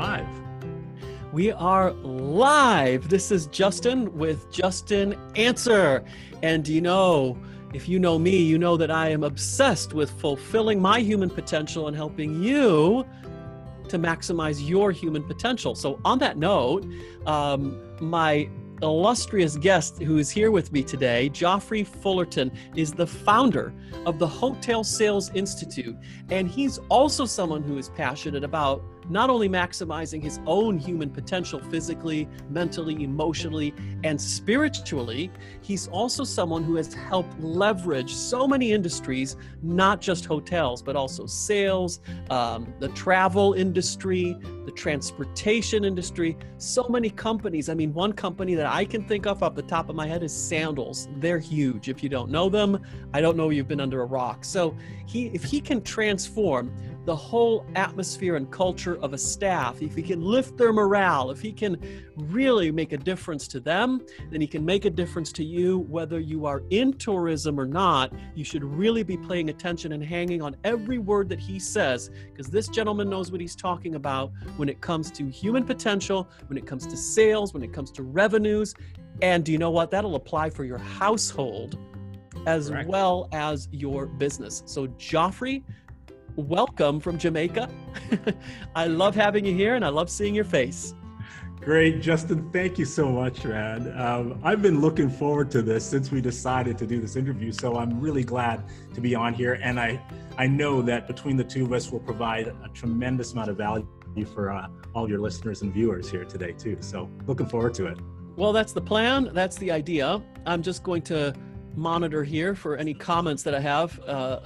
live. We are live. This is Justin with Justin Answer. And you know, if you know me, you know that I am obsessed with fulfilling my human potential and helping you to maximize your human potential. So, on that note, um, my illustrious guest who is here with me today, Joffrey Fullerton, is the founder of the Hotel Sales Institute. And he's also someone who is passionate about not only maximizing his own human potential physically, mentally, emotionally, and spiritually, he's also someone who has helped leverage so many industries, not just hotels, but also sales, um, the travel industry, the transportation industry, so many companies. I mean, one company that I can think of off the top of my head is Sandals. They're huge. If you don't know them, I don't know you've been under a rock. So he, if he can transform the whole atmosphere and culture of a staff, if he can lift their morale, if he can really make a difference to them, then he can make a difference to you, whether you are in tourism or not. You should really be paying attention and hanging on every word that he says, because this gentleman knows what he's talking about when it comes to human potential, when it comes to sales, when it comes to revenues. And do you know what? That'll apply for your household as Correct. well as your business. So, Joffrey, welcome from Jamaica. I love having you here and I love seeing your face. Great, Justin. Thank you so much, man. Um, I've been looking forward to this since we decided to do this interview. So I'm really glad to be on here. And I, I know that between the two of us we'll provide a tremendous amount of value for uh, all your listeners and viewers here today, too. So looking forward to it. Well, that's the plan. That's the idea. I'm just going to monitor here for any comments that I have. Uh,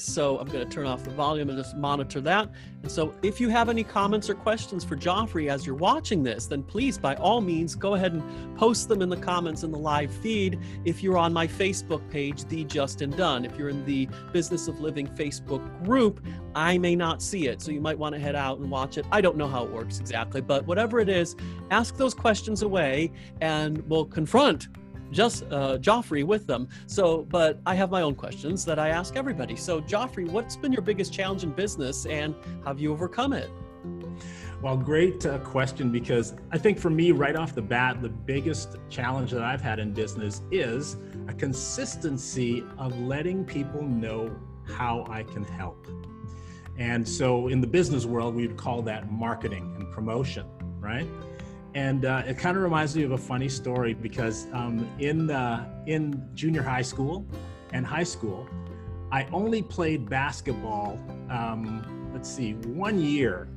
so I'm going to turn off the volume and just monitor that. And so if you have any comments or questions for Joffrey as you're watching this, then please, by all means, go ahead and post them in the comments in the live feed. If you're on my Facebook page, The Justin Dunn, if you're in the Business of Living Facebook group, I may not see it. So you might want to head out and watch it. I don't know how it works exactly, but whatever it is, ask those questions away and we'll confront just uh, Joffrey with them. So, but I have my own questions that I ask everybody. So, Joffrey, what's been your biggest challenge in business, and have you overcome it? Well, great uh, question because I think for me, right off the bat, the biggest challenge that I've had in business is a consistency of letting people know how I can help. And so in the business world, we would call that marketing and promotion, right? And uh, it kind of reminds me of a funny story because um, in uh, in junior high school and high school, I only played basketball. Um, let's see, one year.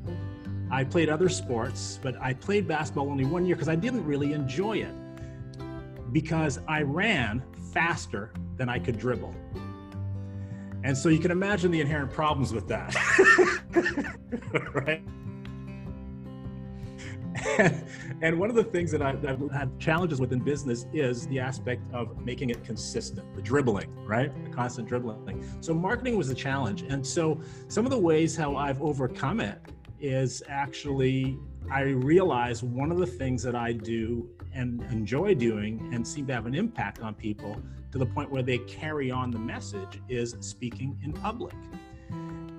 I played other sports, but I played basketball only one year because I didn't really enjoy it because I ran faster than I could dribble. And so you can imagine the inherent problems with that. right? and one of the things that I've, had challenges with in business is the aspect of making it consistent, the dribbling, right? The constant dribbling. So marketing was a challenge. And so some of the ways how I've overcome it is actually I realize one of the things that I do and enjoy doing and seem to have an impact on people to the point where they carry on the message is speaking in public.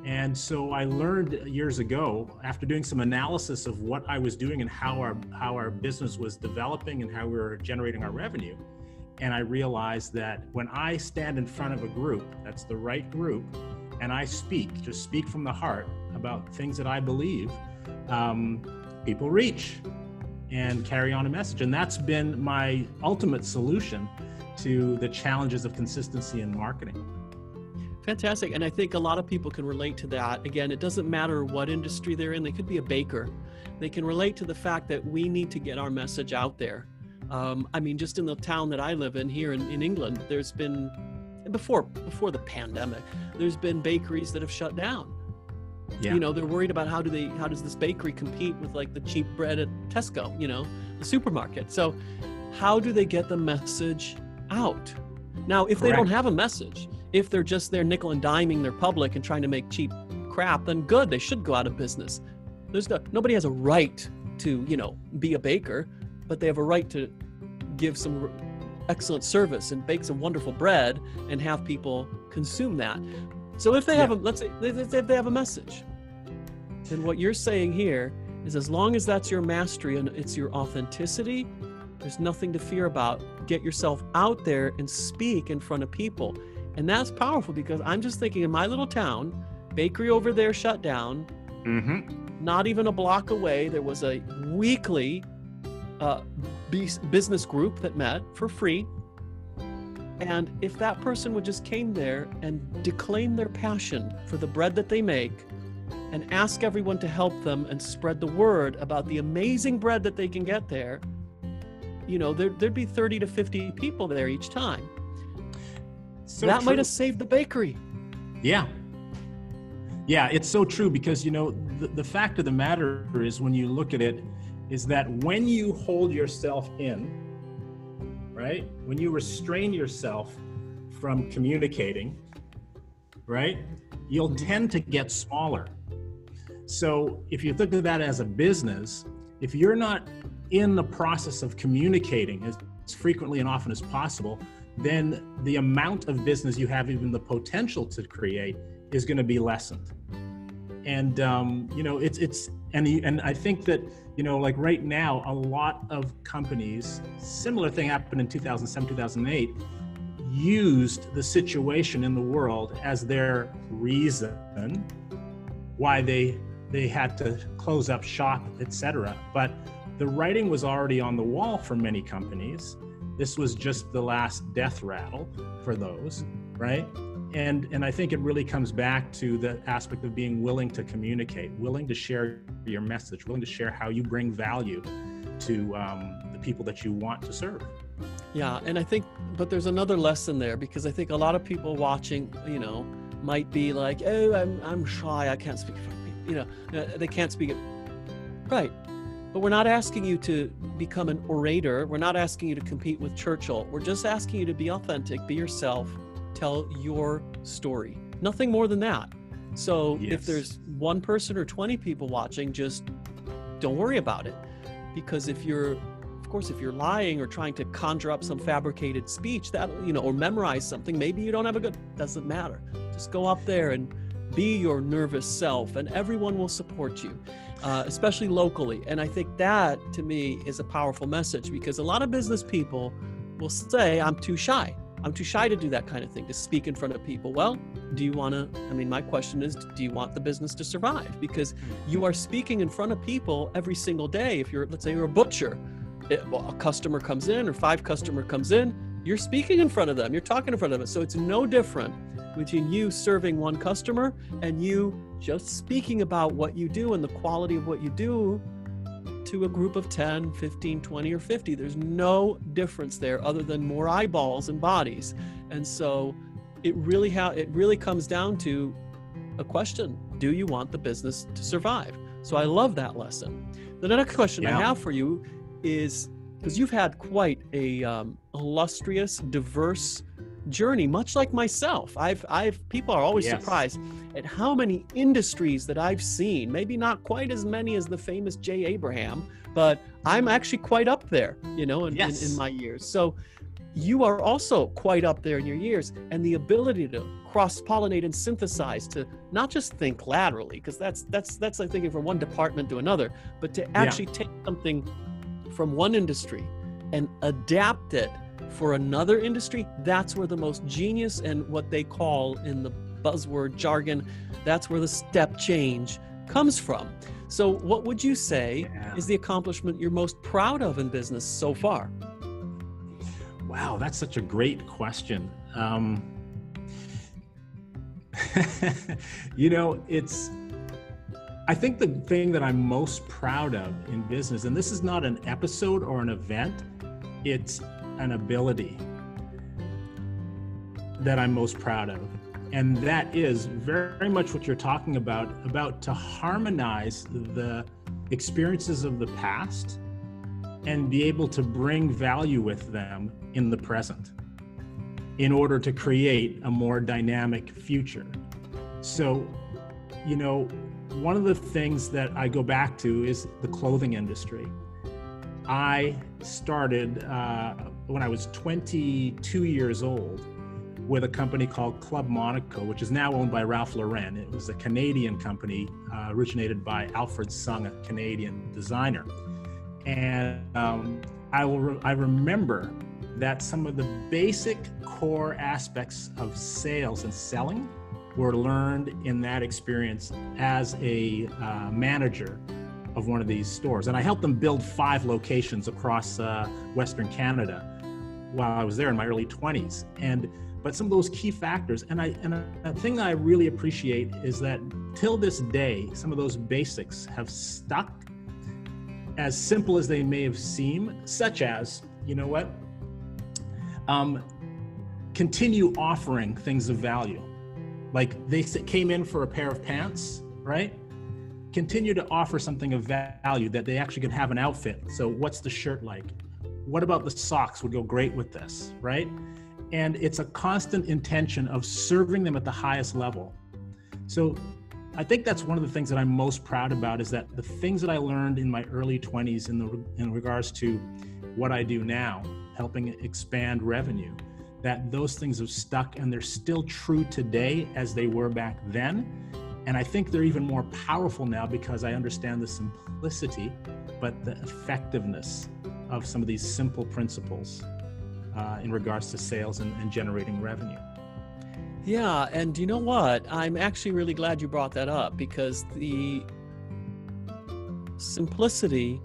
And so I learned years ago, after doing some analysis of what I was doing and how our how our business was developing and how we were generating our revenue, and I realized that when I stand in front of a group, that's the right group, and I speak, just speak from the heart about things that I believe, um, people reach and carry on a message. And that's been my ultimate solution to the challenges of consistency in marketing. Fantastic. And I think a lot of people can relate to that. Again, it doesn't matter what industry they're in, they could be a baker. They can relate to the fact that we need to get our message out there. Um, I mean, just in the town that I live in here in, in England, there's been, before, before the pandemic, there's been bakeries that have shut down. Yeah. You know, they're worried about how do they, how does this bakery compete with like the cheap bread at Tesco, you know, the supermarket. So, how do they get the message out? Now, if Correct. they don't have a message, if they're just there nickel and diming their public and trying to make cheap crap, then good, they should go out of business. There's no, nobody has a right to, you know, be a baker, but they have a right to give some excellent service and bake some wonderful bread and have people consume that. So if they yeah. have a, let's say, if they have a message, then what you're saying here is as long as that's your mastery and it's your authenticity, there's nothing to fear about. Get yourself out there and speak in front of people. And that's powerful because I'm just thinking in my little town, bakery over there shut down. Mm-hmm. Not even a block away, there was a weekly uh, business group that met for free. And if that person would just came there and declaim their passion for the bread that they make and ask everyone to help them and spread the word about the amazing bread that they can get there, you know, there, would be 30 to 50 people there each time. So that true. might have saved the bakery. Yeah. Yeah, it's so true because, you know, the, the fact of the matter is when you look at it, is that when you hold yourself in, right? When you restrain yourself from communicating, right? You'll tend to get smaller. So if you think of that as a business, if you're not in the process of communicating as, as frequently and often as possible, then the amount of business you have, even the potential to create, is going to be lessened. And um, you know, it's it's and and I think that you know, like right now, a lot of companies, similar thing happened in 2007, 2008, used the situation in the world as their reason why they they had to close up shop, etc. But the writing was already on the wall for many companies. This was just the last death rattle for those, right? And and I think it really comes back to the aspect of being willing to communicate, willing to share your message, willing to share how you bring value to um, the people that you want to serve. Yeah, and I think, but there's another lesson there because I think a lot of people watching, you know, might be like, "Oh, I'm I'm shy. I can't speak people." You know, uh, they can't speak it. Right. But we're not asking you to become an orator. We're not asking you to compete with Churchill. We're just asking you to be authentic, be yourself, tell your story. Nothing more than that. So yes. if there's one person or 20 people watching, just don't worry about it. Because if you're, of course, if you're lying or trying to conjure up some fabricated speech that, you know, or memorize something, maybe you don't have a good, doesn't matter. Just go up there and be your nervous self, and everyone will support you, uh, especially locally. And I think that, to me, is a powerful message because a lot of business people will say, I'm too shy. I'm too shy to do that kind of thing, to speak in front of people. Well, do you want to? I mean, my question is, do you want the business to survive? Because you are speaking in front of people every single day. If you're, let's say, you're a butcher, it, well, a customer comes in or five customer comes in, you're speaking in front of them, you're talking in front of them. So it's no different between you serving one customer and you just speaking about what you do and the quality of what you do to a group of 10, 15, 20, or 50. There's no difference there other than more eyeballs and bodies. And so it really ha- it really comes down to a question. Do you want the business to survive? So I love that lesson. The next question yeah. I have for you is because you've had quite a um, illustrious, diverse journey, much like myself. I've, I've, people are always yes. surprised at how many industries that I've seen. Maybe not quite as many as the famous Jay Abraham, but I'm actually quite up there, you know, in, yes. in, in my years. So you are also quite up there in your years, and the ability to cross-pollinate and synthesize to not just think laterally, because that's that's that's like thinking from one department to another, but to actually yeah. take something from one industry and adapt it for another industry, that's where the most genius and what they call in the buzzword jargon, that's where the step change comes from. So, what would you say yeah. is the accomplishment you're most proud of in business so far? Wow, that's such a great question. Um, you know, it's, I think the thing that I'm most proud of in business, and this is not an episode or an event, it's an ability that I'm most proud of. And that is very much what you're talking about about to harmonize the experiences of the past and be able to bring value with them in the present in order to create a more dynamic future. So, you know, one of the things that I go back to is the clothing industry. I started uh, when I was 22 years old with a company called Club Monaco, which is now owned by Ralph Lauren. It was a Canadian company uh, originated by Alfred Sung, a Canadian designer. And um, I will re- I remember that some of the basic core aspects of sales and selling were learned in that experience as a uh, manager of one of these stores. And I helped them build five locations across uh, Western Canada while I was there in my early 20s. And but some of those key factors, and I and a thing that I really appreciate is that till this day, some of those basics have stuck. As simple as they may have seemed, such as, you know what, um, continue offering things of value. Like they came in for a pair of pants, right? Continue to offer something of value that they actually can have an outfit. So, what's the shirt like? What about the socks would go great with this, right? And it's a constant intention of serving them at the highest level. So, I think that's one of the things that I'm most proud about is that the things that I learned in my early 20s in the in regards to what I do now, helping expand revenue, that those things have stuck and they're still true today as they were back then. And I think they're even more powerful now because I understand the simplicity, but the effectiveness of some of these simple principles uh, in regards to sales and, and generating revenue. Yeah, and you know what? I'm actually really glad you brought that up because the simplicity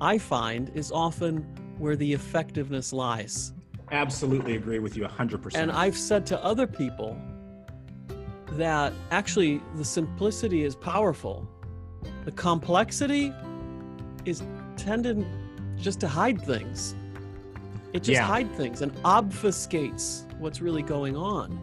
I find is often where the effectiveness lies. Absolutely agree with you 100%. And I've said to other people that actually the simplicity is powerful. The complexity is tended just to hide things. It just yeah. hides things and obfuscates what's really going on.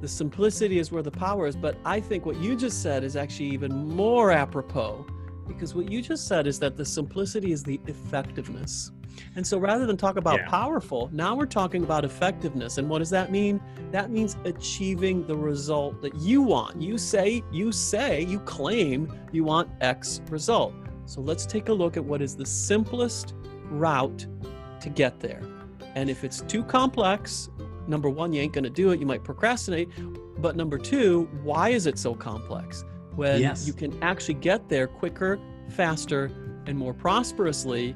The simplicity is where the power is, but I think what you just said is actually even more apropos because what you just said is that the simplicity is the effectiveness. And so rather than talk about yeah. powerful, now we're talking about effectiveness. And what does that mean? That means achieving the result that you want. You say, you say, you claim you want X result. So let's take a look at what is the simplest route to get there. And if it's too complex, number one, you ain't going to do it. You might procrastinate. But number two, why is it so complex? When yes. you can actually get there quicker, faster, and more prosperously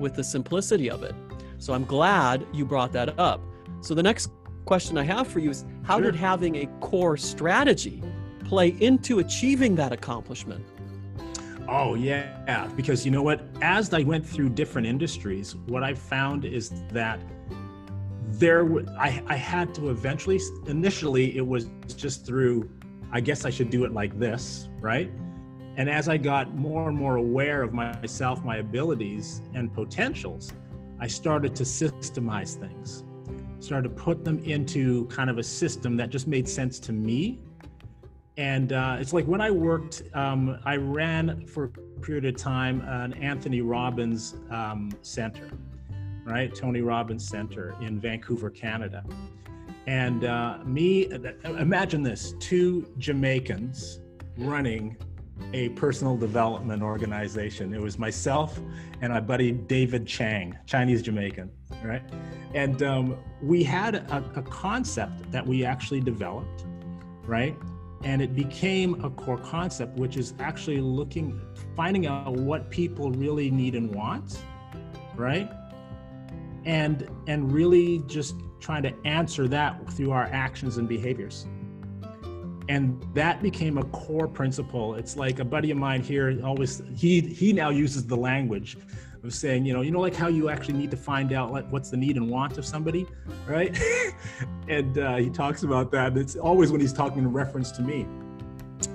with the simplicity of it. So I'm glad you brought that up. So the next question I have for you is how sure. did having a core strategy play into achieving that accomplishment? Oh, yeah. Because you know what? As I went through different industries, what I found is that there, I, I had to eventually, initially, it was just through, I guess I should do it like this, right? And as I got more and more aware of myself, my abilities, and potentials, I started to systemize things, started to put them into kind of a system that just made sense to me. And uh, it's like when I worked, um, I ran for a period of time an Anthony Robbins um, Center, right? Tony Robbins Center in Vancouver, Canada. And uh, me, imagine this two Jamaicans running a personal development organization. It was myself and my buddy David Chang, Chinese Jamaican, right? And um, we had a, a concept that we actually developed, right? And it became a core concept, which is actually looking, finding out what people really need and want, right? And and really just trying to answer that through our actions and behaviors and that became a core principle. It's like a buddy of mine here always he he now uses the language of saying you know you know like how you actually need to find out like what's the need and want of somebody right? And uh, he talks about that. It's always when he's talking in reference to me.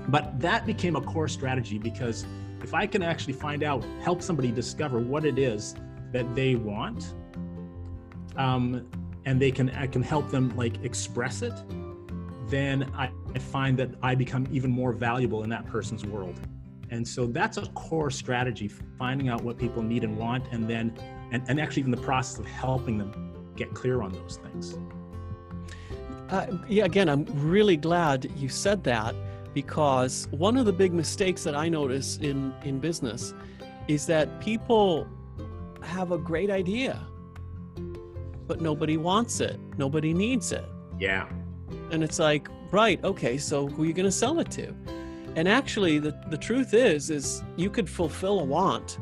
But that became a core strategy because if i can actually find out help somebody discover what it is that they want um, and they can i can help them like express it then I, find that I become even more valuable in that person's world. And so that's a core strategy, finding out what people need and want, and then, and, and actually even the process of helping them get clear on those things. Uh, yeah, again, I'm really glad you said that because one of the big mistakes that I notice in, in business is that people have a great idea, but nobody wants it, nobody needs it Yeah. And it's like, right, okay, so who are you going to sell it to? And actually, the, the truth is, is you could fulfill a want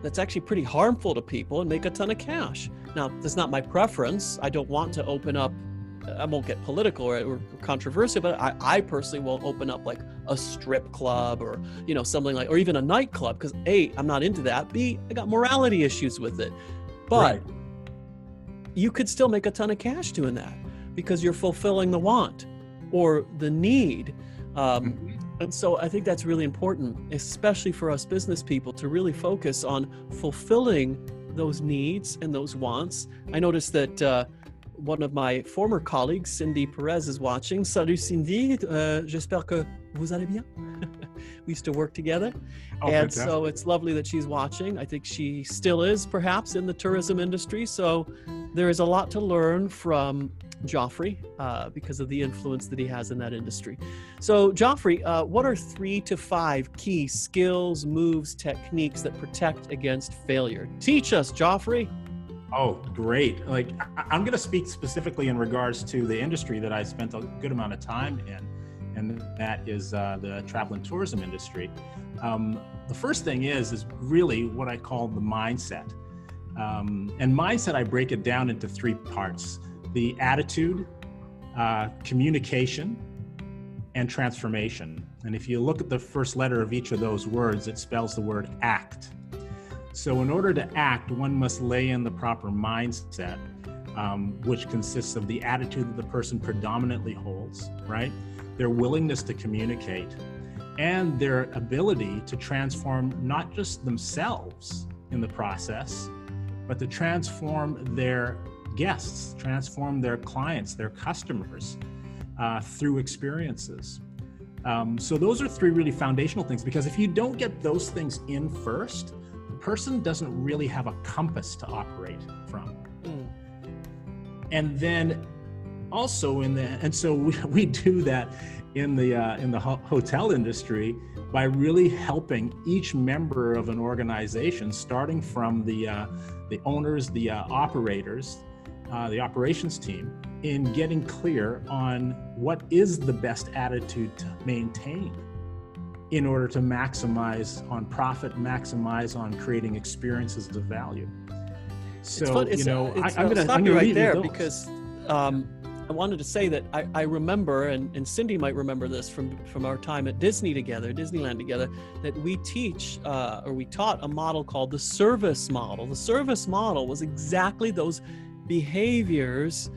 that's actually pretty harmful to people and make a ton of cash. Now, that's not my preference. I don't want to open up, I won't get political or, or controversial, but I, I personally won't open up like a strip club or, you know, something like, or even a nightclub because A, I'm not into that. B, I got morality issues with it. But right. you could still make a ton of cash doing that because you're fulfilling the want or the need. Um, mm-hmm. And so I think that's really important, especially for us business people, to really focus on fulfilling those needs and those wants. I noticed that uh, one of my former colleagues, Cindy Perez, is watching. Salut Cindy, uh, j'espère que vous allez bien. we used to work together. Oh, and fantastic. so it's lovely that she's watching. I think she still is, perhaps, in the tourism industry. So there is a lot to learn from Joffrey uh, because of the influence that he has in that industry. So, Joffrey, uh, what are three to five key skills, moves, techniques that protect against failure? Teach us, Joffrey. Oh, great. Like, I'm going to speak specifically in regards to the industry that I spent a good amount of time in, and that is uh, the travel and tourism industry. Um, the first thing is, is really what I call the mindset. Um, and mindset, I break it down into three parts the attitude, uh, communication, and transformation. And if you look at the first letter of each of those words, it spells the word act. So, in order to act, one must lay in the proper mindset, um, which consists of the attitude that the person predominantly holds, right? Their willingness to communicate, and their ability to transform not just themselves in the process, but to transform their guests, transform their clients, their customers uh, through experiences. Um, so those are three really foundational things because if you don't get those things in first, the person doesn't really have a compass to operate from. Mm. And then also in the and so we, we do that in the uh, in the ho- hotel industry by really helping each member of an organization, starting from the uh, the owners, the uh, operators, uh, the operations team in getting clear on what is the best attitude to maintain in order to maximize on profit, maximize on creating experiences of value. So you know, uh, I, am going to stop you right there because um, I wanted to say that I, I remember, and, and, Cindy might remember this from from our time at Disney together, Disneyland together, that we teach uh, or we taught a model called the service model. The service model was exactly those behaviors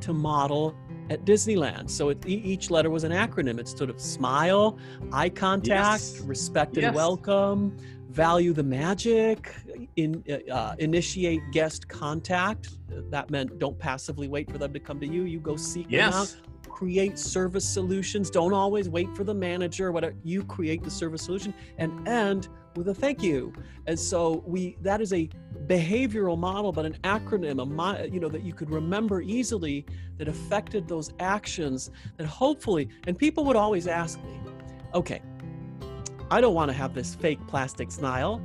to model at Disneyland. So it, each letter was an acronym. It stood of smile, eye contact, yes. respect and yes. welcome, value the magic, in, uh, initiate guest contact. That meant don't passively wait for them to come to you. You go seek yes. them out. Create service solutions. Don't always wait for the manager whatever. You create the service solution and end with a thank you. And so we that is a behavioral model, but an acronym, a you know that you could remember easily that affected those actions that hopefully. And people would always ask me, okay, I don't want to have this fake plastic smile.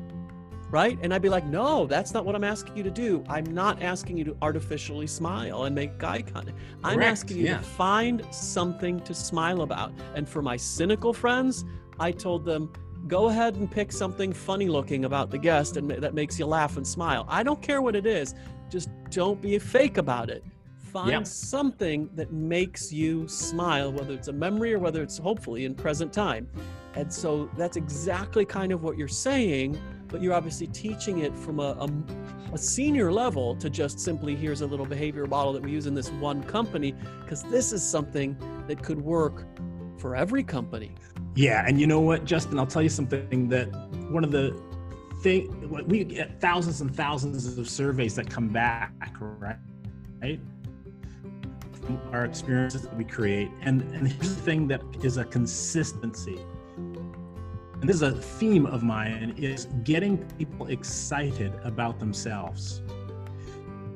Right? And I'd be like, no, that's not what I'm asking you to do. I'm not asking you to artificially smile and make eye contact. I'm Correct, asking you yeah. to find something to smile about. And for my cynical friends, I told them, go ahead and pick something funny looking about the guest and that makes you laugh and smile. I don't care what it is. Just don't be fake about it. Find yep. something that makes you smile, whether it's a memory or whether it's hopefully in present time. And so that's exactly kind of what you're saying, but you're obviously teaching it from a, a, a senior level to just simply here's a little behavior model that we use in this one company, because this is something that could work for every company. Yeah, and you know what, Justin? I'll tell you something that one of the thing we get thousands and thousands of surveys that come back, right? Right? Our experiences that we create, and and here's the thing that is a consistency. And this is a theme of mine is getting people excited about themselves.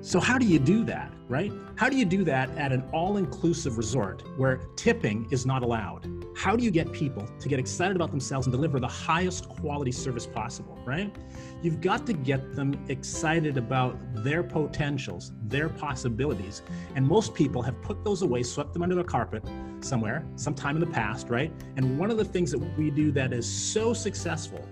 So, how do you do that, right? How do you do that at an all inclusive resort where tipping is not allowed? How do you get people to get excited about themselves and deliver the highest quality service possible, right? You've got to get them excited about their potentials, their possibilities. And most people have put those away, swept them under the carpet somewhere, sometime in the past, right? And one of the things that we do that is so successful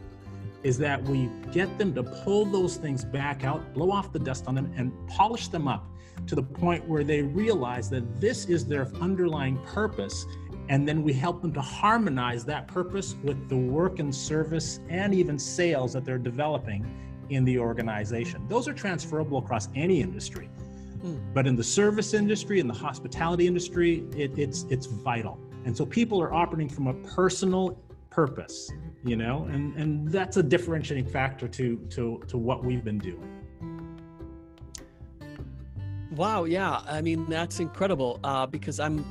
is that we get them to pull those things back out, blow off the dust on them, and polish them up to the point where they realize that this is their underlying purpose. And then we help them to harmonize that purpose with the work and service and even sales that they're developing in the organization. Those are transferable across any industry. Mm. But in the service industry, in the hospitality industry, it, it's it's vital. And so people are operating from a personal purpose you know? And and that's a differentiating factor to to to what we've been doing. Wow yeah. I mean that's incredible uh, because i'm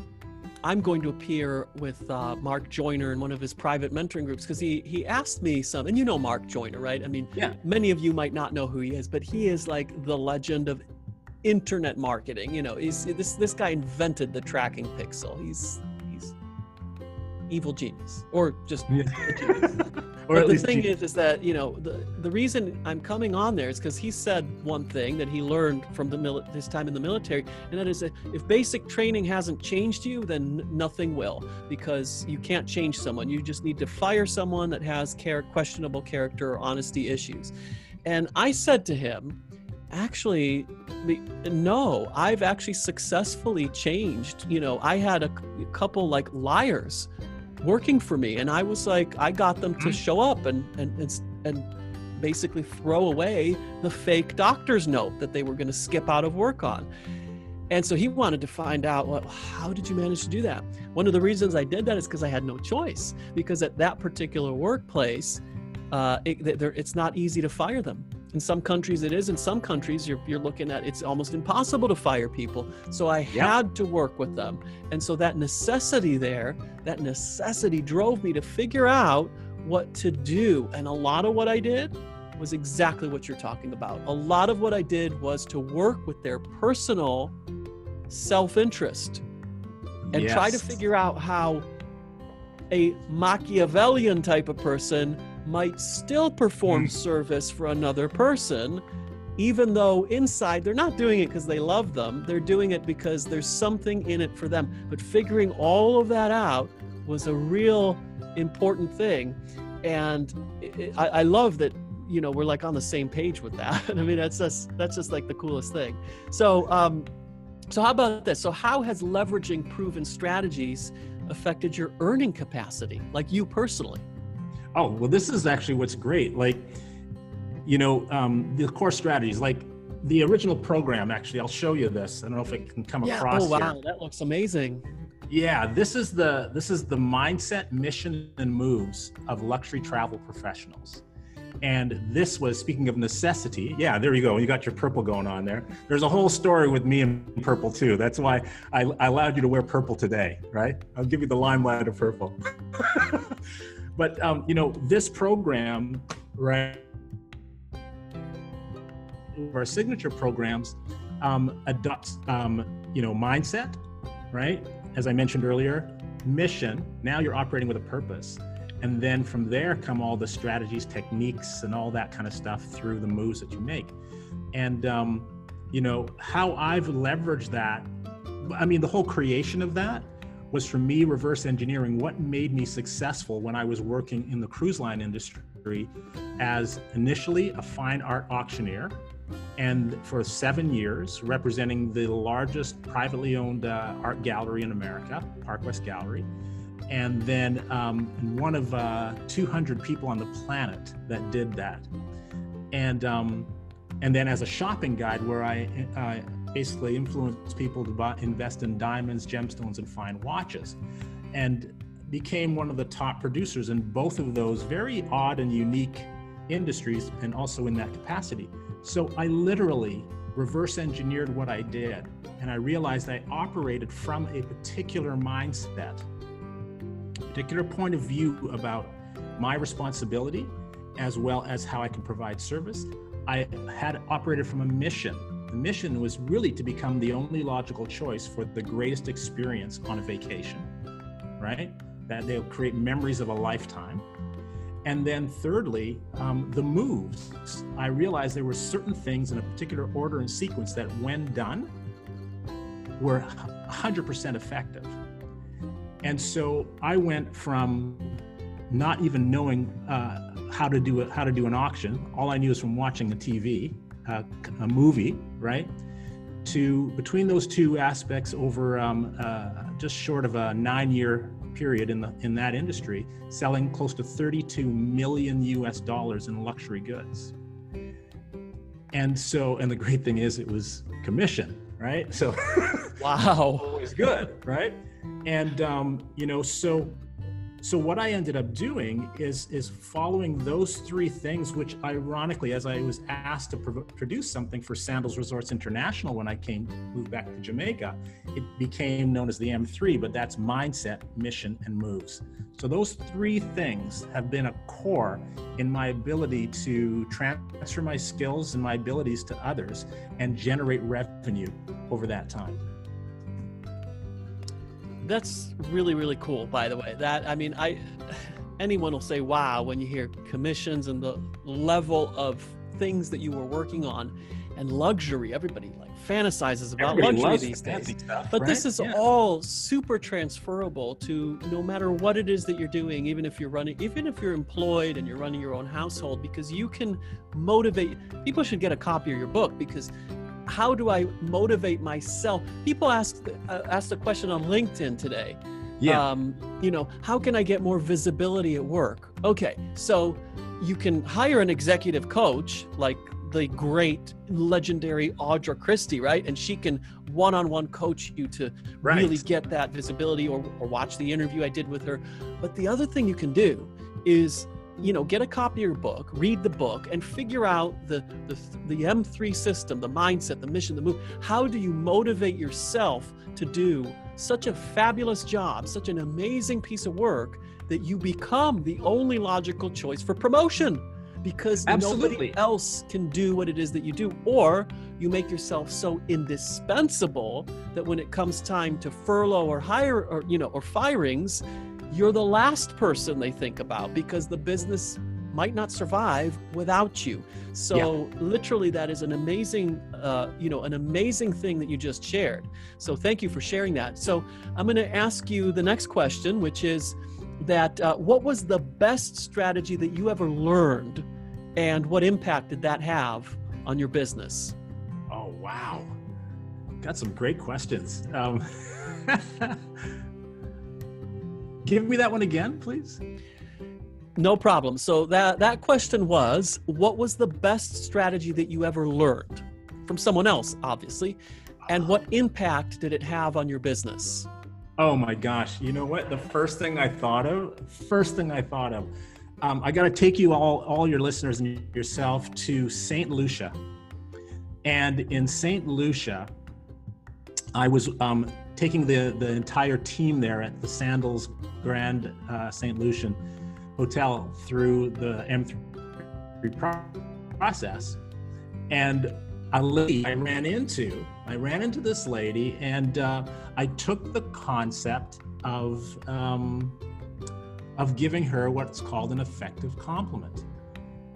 i'm going to appear with uh, mark joyner in one of his private mentoring groups because he he asked me some and you know mark joyner right? I mean yeah. many of you might not know who he is but he is like the legend of internet marketing you know? He's this this guy invented the tracking pixel. He's evil genius or just yeah. or but the thing genius. is is that you know the the reason i'm coming on there is because he said one thing that he learned from the mili- his time in the military and that is that if basic training hasn't changed you then nothing will because you can't change someone you just need to fire someone that has care questionable character or honesty issues and i said to him actually no i've actually successfully changed you know i had a, a couple like liars working for me. And i was like i got them to mm-hmm. show up and and and, and basically throw away the fake doctor's note that they were going to skip out of work on. And so he wanted to find out well, how did you manage to do that? One of the reasons i did that is because i had no choice because at that particular workplace uh, it, it's not easy to fire them in some countries it is. In some countries you're, you're looking at it's almost impossible to fire people. So I had to work with them. And so that necessity there, that necessity drove me to figure out what to do. And a lot of what I did was exactly what you're talking about. A lot of what I did was to work with their personal self interest and yes. try to figure out how a Machiavellian type of person might still perform hmm. service for another person, even though inside they're not doing it because they love them. They're doing it because there's something in it for them. But figuring all of that out was a real important thing. And it, I, I love that you know we're like on the same page with that i mean that's just that's just like the coolest thing so um so how about this so how has leveraging proven strategies affected your earning capacity like you personally oh well this is actually what's great like you know um, the core strategies like the original program actually i'll show you this i don't know if it can come yeah. across oh wow here. that looks amazing. Yeah this is the this is the mindset mission and moves of luxury travel professionals. And this was speaking of necessity yeah there you go you got your purple going on there. There's a whole story with me in purple too that's why i, I allowed you to wear purple today right? I'll give you the limelight of purple But um, you know, this program, right? Our signature programs um, adopts, um, you know, mindset, right? As I mentioned earlier, mission. Now you're operating with a purpose, and then from there come all the strategies, techniques, and all that kind of stuff through the moves that you make. And um, you know how I've leveraged that. I mean, the whole creation of that was for me reverse engineering what made me successful when I was working in the cruise line industry as initially a fine art auctioneer and for seven years representing the largest privately owned uh, art gallery in America, Park West Gallery. And then um, one of uh, 200 people on the planet that did that. And um, and then as a shopping guide, where I uh, basically influence people to buy, invest in diamonds, gemstones, and fine watches. And became one of the top producers in both of those very odd and unique industries and also in that capacity. So I literally reverse engineered what I did and I realized I operated from a particular mindset, particular point of view about my responsibility as well as how I can provide service. I had operated from a mission mission was really to become the only logical choice for the greatest experience on a vacation, right? That they'll create memories of a lifetime. And then, thirdly, um, the moves. I realized there were certain things in a particular order and sequence that, when done, were 100% effective. And so I went from not even knowing uh, how to do it, how to do an auction. All I knew is from watching a TV, uh, a movie, right? To between those two aspects, over um, uh, just short of a nine-year period in the in that industry, selling close to 32 million U.S. dollars in luxury goods. And so, and the great thing is, it was commission, right? So, wow, always good, right? And um, you know, so so what I ended up doing is is following those three things, which ironically, as I was asked to pro- produce something for Sandals Resorts International when I came moved back to Jamaica, it became known as the M3, but that's mindset, mission, and moves. So those three things have been a core in my ability to transfer my skills and my abilities to others and generate revenue over that time. That's really really cool. By the way, that I mean, I anyone will say wow when you hear commissions and the level of things that you were working on and luxury. Everybody like fantasizes about Everybody luxury these days. Stuff, but right? this is yeah. all super transferable to no matter what it is that you're doing, even if you're running, even if you're employed and you're running your own household, because you can motivate. People should get a copy of your book because how do I motivate myself? People ask uh, ask the question on LinkedIn today. Yeah. Um, you know, how can I get more visibility at work? Okay, so you can hire an executive coach like the great legendary Audra Christie, right? And she can one-on-one coach you to Right. really get that visibility or, or watch the interview I did with her. But the other thing you can do is you know get a copy of your book read the book and figure out the, the the m3 system the mindset the mission the move how do you motivate yourself to do such a fabulous job such an amazing piece of work that you become the only logical choice for promotion because Absolutely. nobody else can do what it is that you do or you make yourself so indispensable that when it comes time to furlough or hire or you know or firings you're the last person they think about because the business might not survive without you. So literally that is an amazing uh, you know an amazing thing that you just shared. So thank you for sharing that. So i'm going to ask you the next question which is that uh, what was the best strategy that you ever learned and what impact did that have on your business? Oh wow, got some great questions. Um, give me that one again, please. no problem so that that question was what was the best strategy that you ever learned from someone else obviously and what impact did it have on your business Oh my gosh, you know what? The first thing I thought of, first thing I thought of, um, I got to take you all, all your listeners and yourself to St. Lucia. And in St. Lucia, I was um, taking the, the entire team there at the Sandals Grande uh, St. Lucian Hotel through the M3 process. And a lady I ran into, I ran into this lady, and uh, I took the concept of um, of giving her what's called an effective compliment.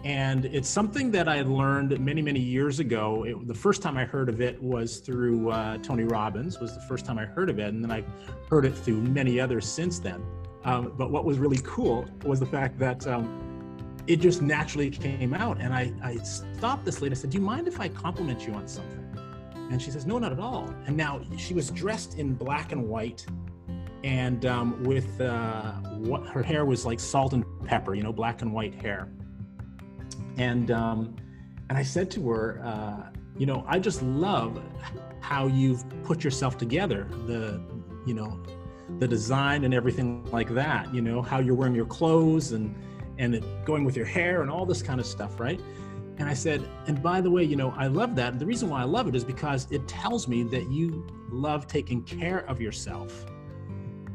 And it's something that I had learned many, many years ago. It, the first time I heard of it was through uh, Tony Robbins. Was the first time I heard of it, and then I heard it through many others since then. Um, but what was really cool was the fact that um, it just naturally came out. And I, I stopped this lady. I said, "Do you mind if I compliment you on something?" And she says, "No, not at all." And now she was dressed in black and white, and um, with uh, what her hair was like salt and pepper, you know, black and white hair. And um, and I said to her, uh, you know, I just love how you've put yourself together. The you know, the design and everything like that. You know, how you're wearing your clothes and and it going with your hair and all this kind of stuff, right? And I said, and by the way, you know, I love that. The reason why I love it is because it tells me that you love taking care of yourself.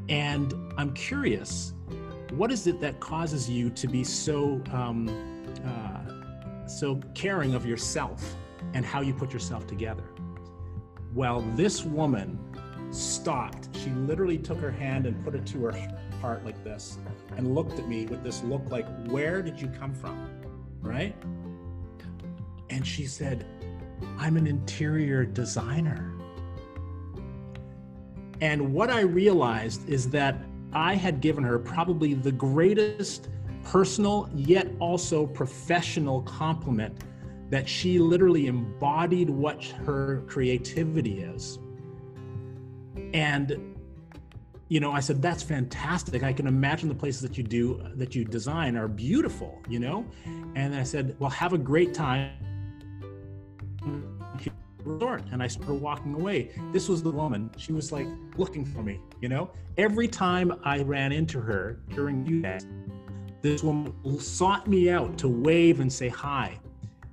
And I'm curious, what is it that causes you to be so um, uh, so caring of yourself? and how you put yourself together. Well, this woman stopped. She literally took her hand and put it to her heart like this and looked at me with this look like, Where did you come from? Right? And she said, I'm an interior designer. And what I realized is that I had given her probably the greatest personal yet also professional compliment that she literally embodied what her creativity is. And you know, I said that's fantastic. I can imagine the places that you do that you design are beautiful, you know? And I said, "Well, have a great time." resort and I started walking away. This was the woman. She was like looking for me, you know? Every time I ran into her during you guys, this woman sought me out to wave and say hi.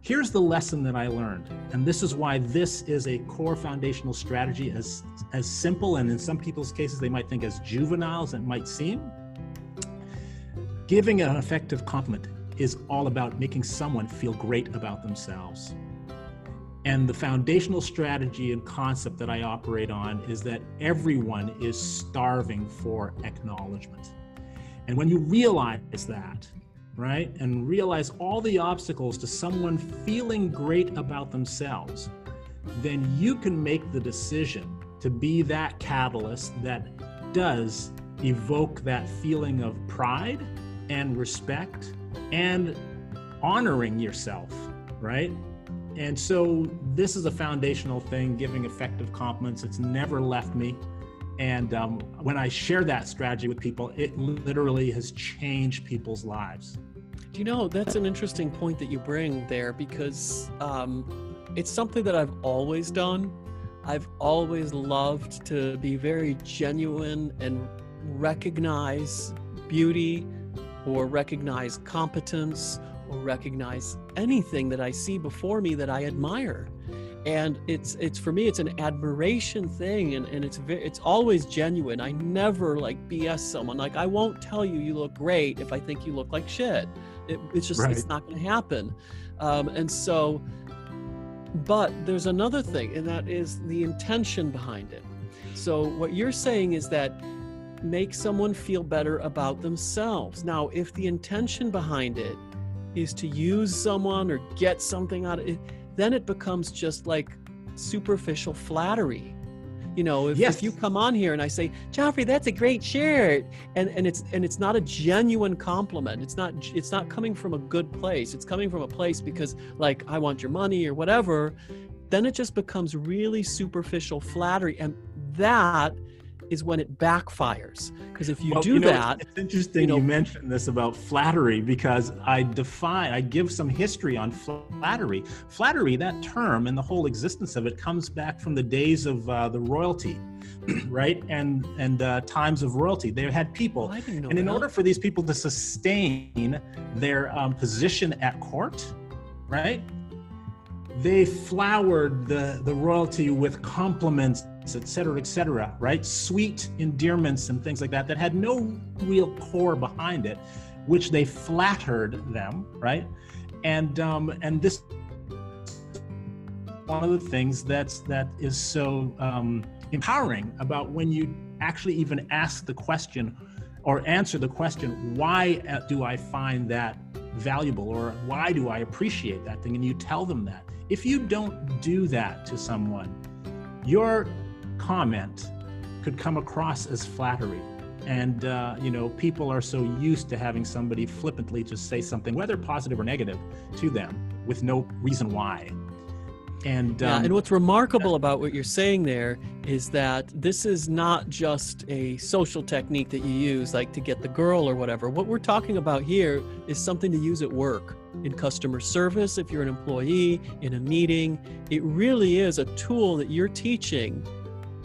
Here's the lesson that I learned, and this is why this is a core foundational strategy, as, as simple and in some people's cases they might think as juvenile as it might seem. Giving an effective compliment is all about making someone feel great about themselves. And the foundational strategy and concept that I operate on is that everyone is starving for acknowledgement. And when you realize that, right, and realize all the obstacles to someone feeling great about themselves, then you can make the decision to be that catalyst that does evoke that feeling of pride and respect and honoring yourself, right? And so this is a foundational thing, giving effective compliments. It's never left me. And um, when I share that strategy with people, it literally has changed people's lives. Do you know that's an interesting point that you bring there because um, it's something that I've always done. I've always loved to be very genuine and recognize beauty or recognize competence or recognize anything that I see before me that I admire and it's it's for me it's an admiration thing and, and it's very it's always genuine. I never like bs someone. Like i won't tell you you look great if i think you look like shit. It, it's just right. it's not going to happen. Um, and so but there's another thing and that is the intention behind it. So what you're saying is that make someone feel better about themselves. Now if the intention behind it is to use someone or get something out of it then it becomes just like superficial flattery. You know if, yes. if you come on here and i say joffrey that's a great shirt and and it's and it's not a genuine compliment. It's not it's not coming from a good place. It's coming from a place because like i want your money or whatever. Then it just becomes really superficial flattery and that is when it backfires. Because if you well, do you know, that, it's interesting you, know, you, mentioned this about flattery because I define, I give some history on flattery. Flattery, that term and the whole existence of it, comes back from the days of uh, the royalty, right? And and uh, times of royalty. They had people, and in order for these people to sustain their um, position at court, right? They flowered the, the royalty with compliments et cetera, et cetera, right? Sweet endearments and things like that that had no real core behind it, which they flattered them, right? And um, and this one of the things that's that is so um, empowering about when you actually even ask the question or answer the question, why uh, do I find that valuable or why do I appreciate that thing? And you tell them that. If you don't do that to someone, you're comment could come across as flattery. And, uh, you know, people are so used to having somebody flippantly just say something, whether positive or negative, to them with no reason why. And, yeah, um, and what's remarkable about what you're saying there is that this is not just a social technique that you use, like to get the girl or whatever. What we're talking about here is something to use at work, in customer service, if you're an employee, in a meeting. It really is a tool that you're teaching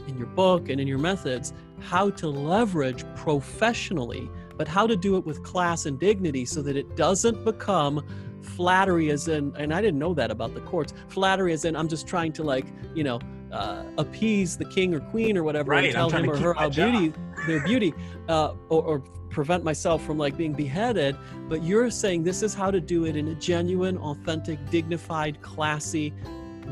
in your book and in your methods how to leverage professionally, but how to do it with class and dignity so that it doesn't become flattery as in and i didn't know that about the courts flattery as in i'm just trying to like you know uh, appease the king or queen or whatever right, and tell him or her how beauty their beauty uh, or, or prevent myself from like being beheaded but you're saying this is how to do it in a genuine authentic dignified classy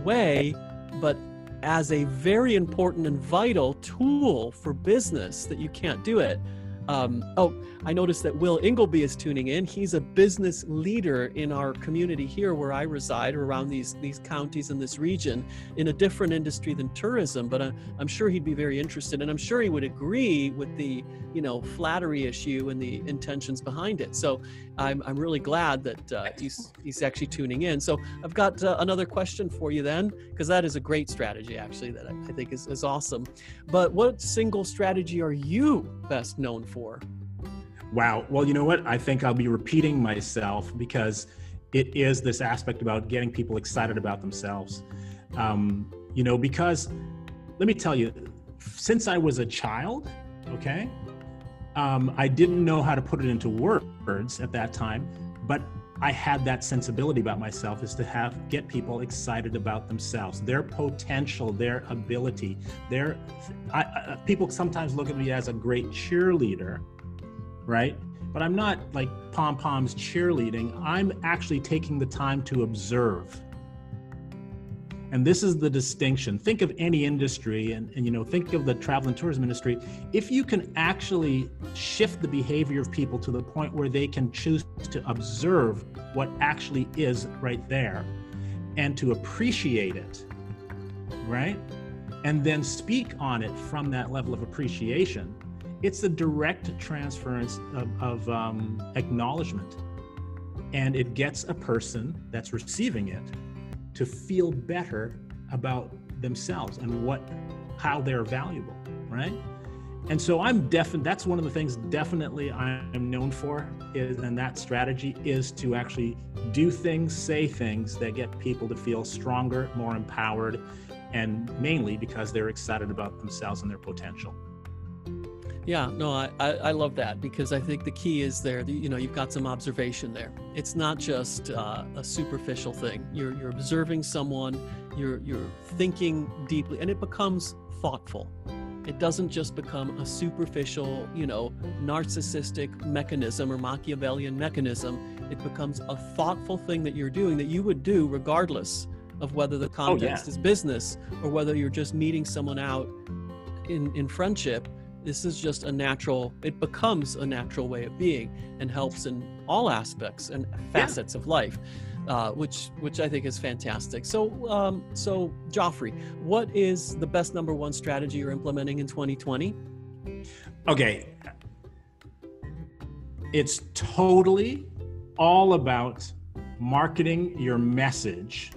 way, but as a very important and vital tool for business that you can't do it. Um, oh, I noticed that Will Ingleby is tuning in. He's a business leader in our community here where I reside, or around these these counties in this region, in a different industry than tourism. But I, I'm sure he'd be very interested, and I'm sure he would agree with the you know flattery issue and the intentions behind it. So I'm I'm really glad that uh, he's he's actually tuning in. So I've got uh, another question for you then, because that is a great strategy actually that I, I think is is awesome. But what single strategy are you best known for? Wow. Well, you know what? I think I'll be repeating myself because it is this aspect about getting people excited about themselves. Um, you know, because let me tell you, since I was a child, okay, um, I didn't know how to put it into words at that time, but I had that sensibility about myself is to have get people excited about themselves, their potential, their ability. Their I, I, people sometimes look at me as a great cheerleader, right? But I'm not like pom poms cheerleading. I'm actually taking the time to observe. And this is the distinction. Think of any industry and, and you know, think of the travel and tourism industry. If you can actually shift the behavior of people to the point where they can choose to observe what actually is right there and to appreciate it, right? And then speak on it from that level of appreciation, it's a direct transference of, of um, acknowledgement. And it gets a person that's receiving it to feel better about themselves and what how they're valuable, right? And so I'm definitely that's one of the things definitely I'm known for is and that strategy is to actually do things, say things that get people to feel stronger, more empowered, and mainly because they're excited about themselves and their potential. Yeah, no, I, I, I, love that because I think the key is there. You know, you've got some observation there. It's not just uh, a superficial thing. You're you're observing someone. You're you're thinking deeply, and it becomes thoughtful. It doesn't just become a superficial, you know, narcissistic mechanism or Machiavellian mechanism. It becomes a thoughtful thing that you're doing that you would do regardless of whether the context oh, yeah. is business or whether you're just meeting someone out in in friendship this is just a natural it becomes a natural way of being and helps in all aspects and facets yeah. of life uh, which which I think is fantastic. So um, so Joffrey, what is the best number one strategy you're implementing in 2020? Okay, it's totally all about marketing your message,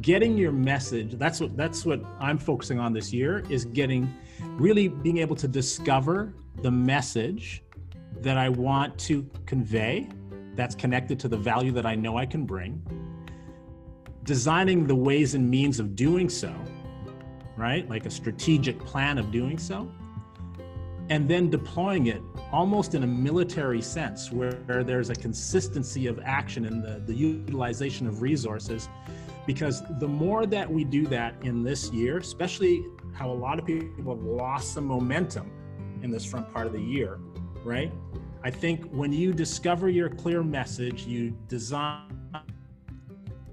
getting your message. That's what that's what I'm focusing on this year is getting really being able to discover the message that I want to convey that's connected to the value that I know I can bring, designing the ways and means of doing so, right? Like a strategic plan of doing so, and then deploying it almost in a military sense where, there's a consistency of action and the, the utilization of resources. Because the more that we do that in this year, especially how a lot of people have lost some momentum in this front part of the year, right? I think when you discover your clear message, you design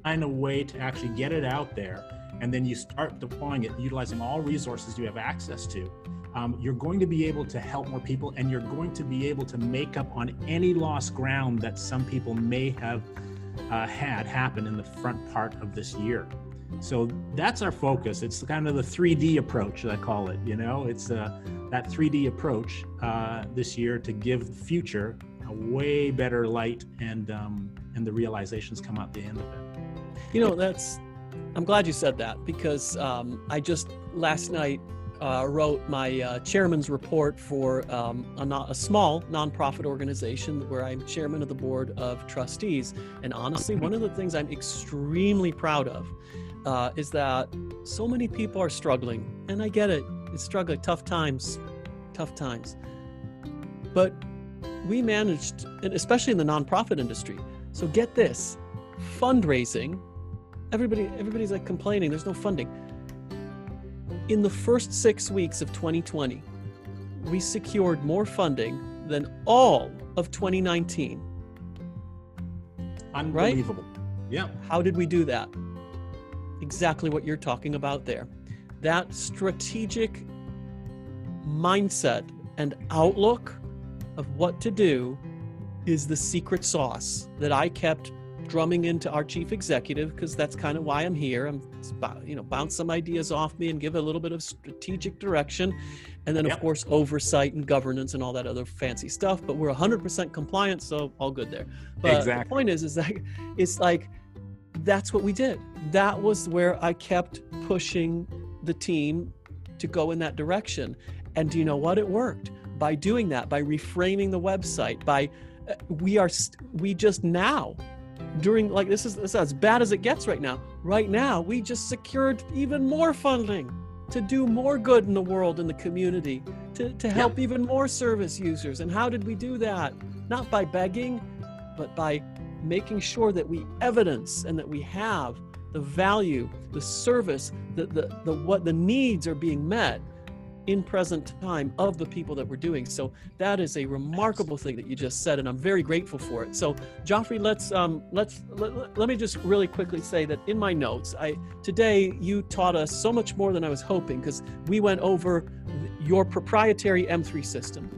a way to actually get it out there, and then you start deploying it, utilizing all resources you have access to. Um, you're going to be able to help more people, and you're going to be able to make up on any lost ground that some people may have uh, had happen in the front part of this year. So that's our focus. It's kind of the 3D approach, I call it. You know, it's uh, that 3D approach uh, this year to give the future a way better light, and um, and the realizations come out the end of it. You know, that's. I'm glad you said that because um, I just last night uh, wrote my uh, chairman's report for um, a, not, a, small nonprofit organization where I'm chairman of the board of trustees. And honestly, one of the things I'm extremely proud of uh, is that so many people are struggling, and I get it. It's struggling, tough times, tough times. But we managed, and especially in the nonprofit industry. So get this, fundraising. Everybody, everybody's like complaining. There's no funding. In the first six weeks of 2020, we secured more funding than all of 2019. Unbelievable. Right? Yeah. How did we do that? Exactly what you're talking about there. That strategic mindset and outlook of what to do is the secret sauce that I kept drumming into our chief executive because that's kind of why I'm here. I'm you know bounce some ideas off me and give a little bit of strategic direction, and then yep. of course oversight and governance and all that other fancy stuff. But we're 100% compliant, so all good there. But exactly. the point is, is that it's like that's what we did. That was where I kept pushing the team to go in that direction. And do you know what? It worked by doing that, by reframing the website, by uh, we are we just now during like this is, this is as bad as it gets right now. Right now, we just secured even more funding to do more good in the world in the community, to, to help even more service users. And how did we do that? Not by begging, but by making sure that we evidence and that we have the value, the service, the, the, the what the needs are being met in present time of the people that we're doing. So that is a remarkable thing that you just said, and I'm very grateful for it. So Joffrey, let's um, let's let, let me just really quickly say that in my notes, I today you taught us so much more than I was hoping because we went over your proprietary M3 system.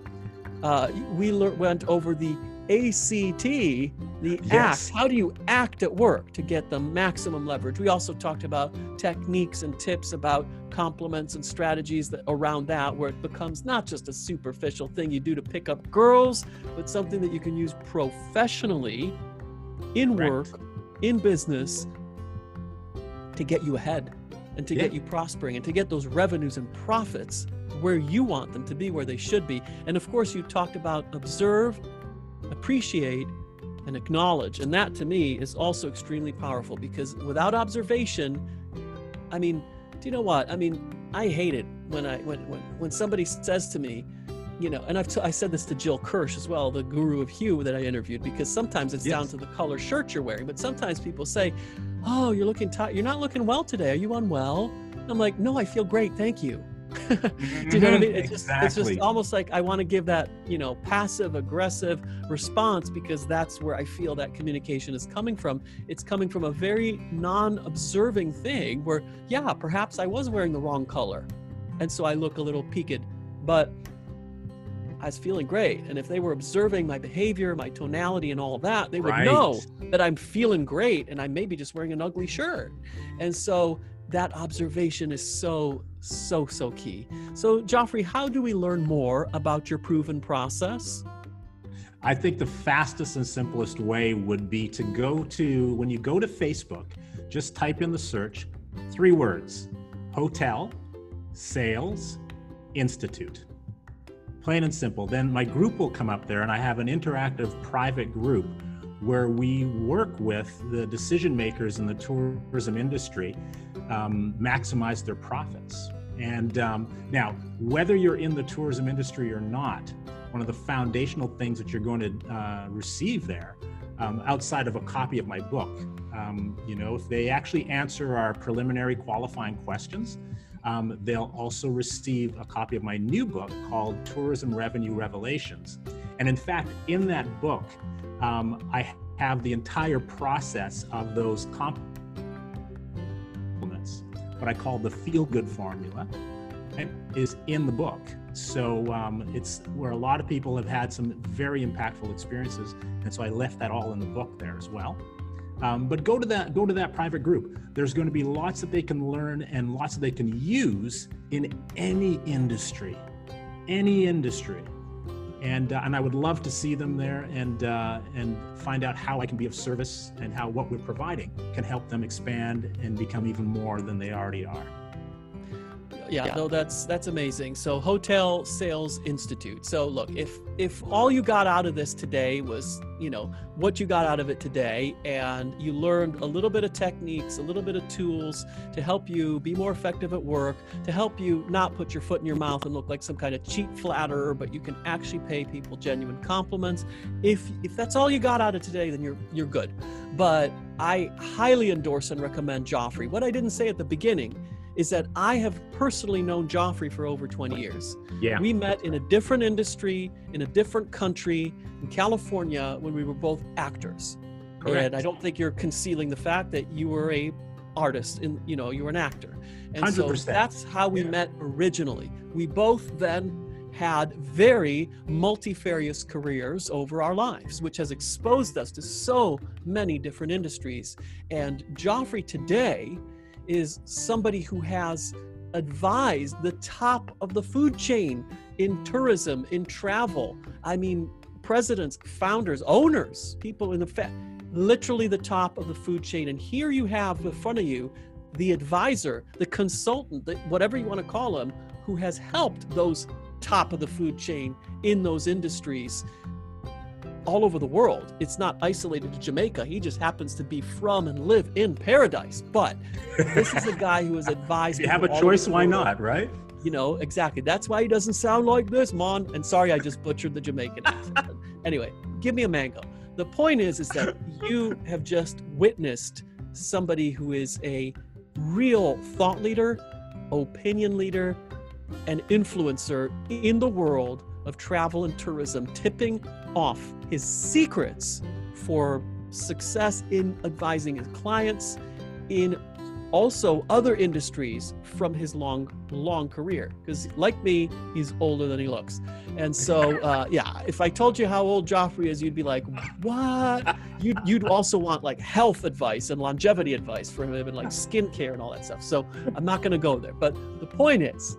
Uh, we le- went over the ACT, the yes. act. How do you act at work to get the maximum leverage? We also talked about techniques and tips about compliments and strategies that around that where it becomes not just a superficial thing you do to pick up girls, but something that you can use professionally in Correct. work, in business to get you ahead and to yeah. get you prospering and to get those revenues and profits where you want them to be, where they should be. And of course, you talked about observe, appreciate, and acknowledge. And that to me is also extremely powerful because without observation, I mean, do you know what? I mean, I hate it when I when when, when somebody says to me, you know, and I've t- I said this to Jill Kirsch as well, the guru of hue that I interviewed, because sometimes it's yes. down to the color shirt you're wearing, but sometimes people say, "Oh, you're looking tired. You're not looking well today. Are you unwell?" I'm like, "No, I feel great, thank you." Mm-hmm. Do you know what I mean? It's exactly. just it's just almost like I want to give that, you know, passive aggressive response because that's where I feel that communication is coming from. It's coming from a very non-observing thing where yeah, perhaps I was wearing the wrong color. And so I look a little peaked, but I was feeling great. And if they were observing my behavior, my tonality, and all that, they would right. know that I'm feeling great and I may be just wearing an ugly shirt. And so that observation is so, so, so key. So, Joffrey, how do we learn more about your proven process? I think the fastest and simplest way would be to go to, when you go to Facebook, just type in the search three words hotel, sales, institute. Plain and simple. Then my group will come up there, and I have an interactive private group where we work with the decision makers in the tourism industry um, maximize their profits. And um, now, whether you're in the tourism industry or not, one of the foundational things that you're going to uh, receive there, um, outside of a copy of my book, um, you know, if they actually answer our preliminary qualifying questions, um, they'll also receive a copy of my new book called Tourism Revenue Revelations. And in fact, in that book, um, I have the entire process of those compliments, what I call the feel good formula, right, is in the book. So um, it's where a lot of people have had some very impactful experiences, and so I left that all in the book there as well. Um, but go to that go to that private group. There's going to be lots that they can learn and lots that they can use in any industry, any industry and uh, and I would love to see them there and uh, and find out how I can be of service and how what we're providing can help them expand and become even more than they already are yeah, yeah. no that's that's amazing. So hotel sales institute. So look if if all you got out of this today was you know what you got out of it today and you learned a little bit of techniques a little bit of tools to help you be more effective at work to help you not put your foot in your mouth and look like some kind of cheap flatterer but you can actually pay people genuine compliments if if that's all you got out of today then you're you're good. But i highly endorse and recommend joffrey. What i didn't say at the beginning is that I have personally known Joffrey for over 20 years. Yeah. We met in a different industry, in a different country, in California, when we were both actors. Correct. And I don't think you're concealing the fact that you were a artist in you know you were an actor and 100%. so that's how we Yeah. met originally we both then had very multifarious careers over our lives which has exposed us to so many different industries and joffrey today is somebody who has advised the top of the food chain in tourism in travel i mean presidents founders owners people in the fa- literally the top of the food chain. And here you have in front of you the advisor, the consultant, the, whatever you want to call him, who has helped those top of the food chain in those industries all over the world. It's not isolated to Jamaica. He just happens to be from and live in paradise. But this is a guy who has advised. You have a choice, why not, right? You know, exactly. That's why he doesn't sound like this, Mon. And sorry, I just butchered the Jamaican accent. anyway, give me a mango. The point is, is that you have just witnessed somebody who is a real thought leader, opinion leader, and influencer in the world of travel and tourism, tipping off his secrets for success in advising his clients in also other industries from his long long career. Because like me he's older than he looks. And so uh, yeah if i told you how old joffrey is you'd be like what? You'd, you'd also want like health advice and longevity advice for him and like skincare and all that stuff. So i'm not going to go there. But the point is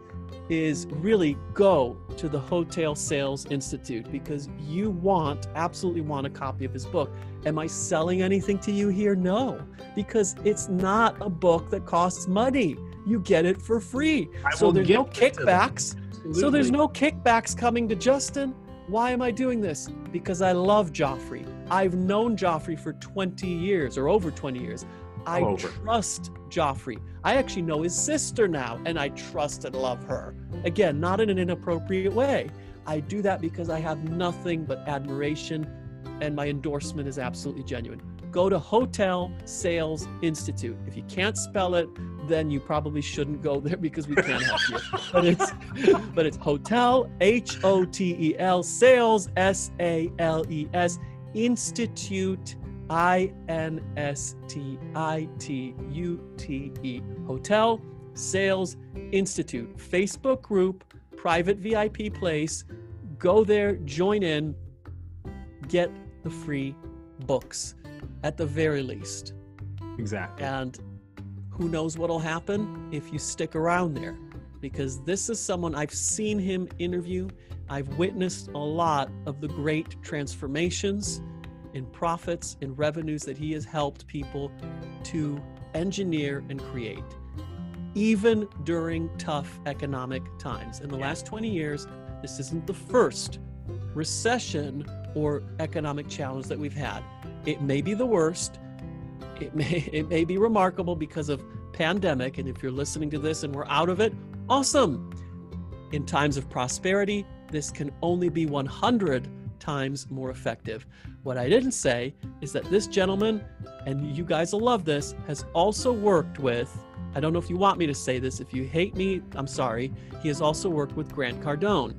is really go to the hotel sales institute because you want absolutely want a copy of his book am i selling anything to you here no because it's not a book that costs money you get it for free I so there's no gift it to them. kickbacks so there's no kickbacks coming to Justin. Why am I doing this? Because I love Joffrey. I've known Joffrey for 20 years or over 20 years. I over. trust Joffrey. I actually know his sister now, and I trust and love her. Again, not in an inappropriate way. I do that because I have nothing but admiration, and my endorsement is absolutely genuine. Go to Hotel Sales Institute. If you can't spell it, then you probably shouldn't go there because we can't help you. But it's but it's hotel H O T E L sales S A L E S institute I N S T I T U T E hotel sales institute Facebook group private VIP place go there join in get the free books at the very least exactly. and who knows what'll happen if you stick around there because this is someone I've seen him interview. I've witnessed a lot of the great transformations in profits and revenues that he has helped people to engineer and create, even during tough economic times. In the last 20 years, this isn't the first recession or economic challenge that we've had. It may be the worst, it may it may be remarkable because of pandemic and if you're listening to this and we're out of it awesome in times of prosperity this can only be 100 times more effective what i didn't say is that this gentleman and you guys will love this has also worked with i don't know if you want me to say this if you hate me i'm sorry he has also worked with grant cardone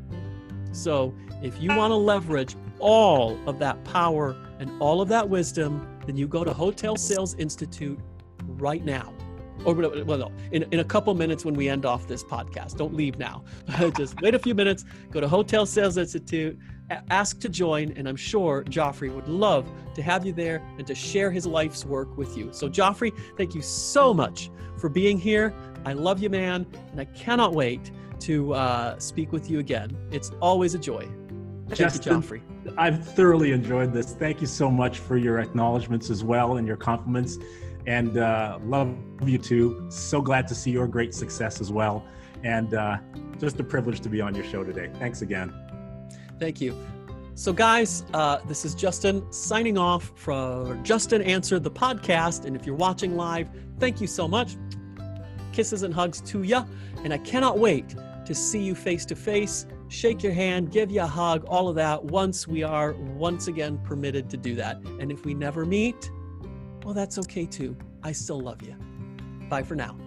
so if you want to leverage all of that power and all of that wisdom, then you go to Hotel Sales Institute right now. Or well, no, in, in a couple minutes when we end off this podcast. Don't leave now. Just wait a few minutes. Go to Hotel Sales Institute. Ask to join, and I'm sure Joffrey would love to have you there and to share his life's work with you. So, Joffrey, thank you so much for being here. I love you, man, and I cannot wait to uh, speak with you again. It's always a joy. Thank Justin, you, Joffrey. I've thoroughly enjoyed this. Thank you so much for your acknowledgments as well and your compliments. And uh, love you too. So glad to see your great success as well. And uh, just a privilege to be on your show today. Thanks again. Thank you. So, guys, uh, this is Justin signing off from Justin Answered the podcast. And if you're watching live, thank you so much. Kisses and hugs to ya. And I cannot wait to see you face to face, shake your hand, give you a hug, all of that once we are once again permitted to do that. And if we never meet, well, that's okay too. I still love you. Bye for now.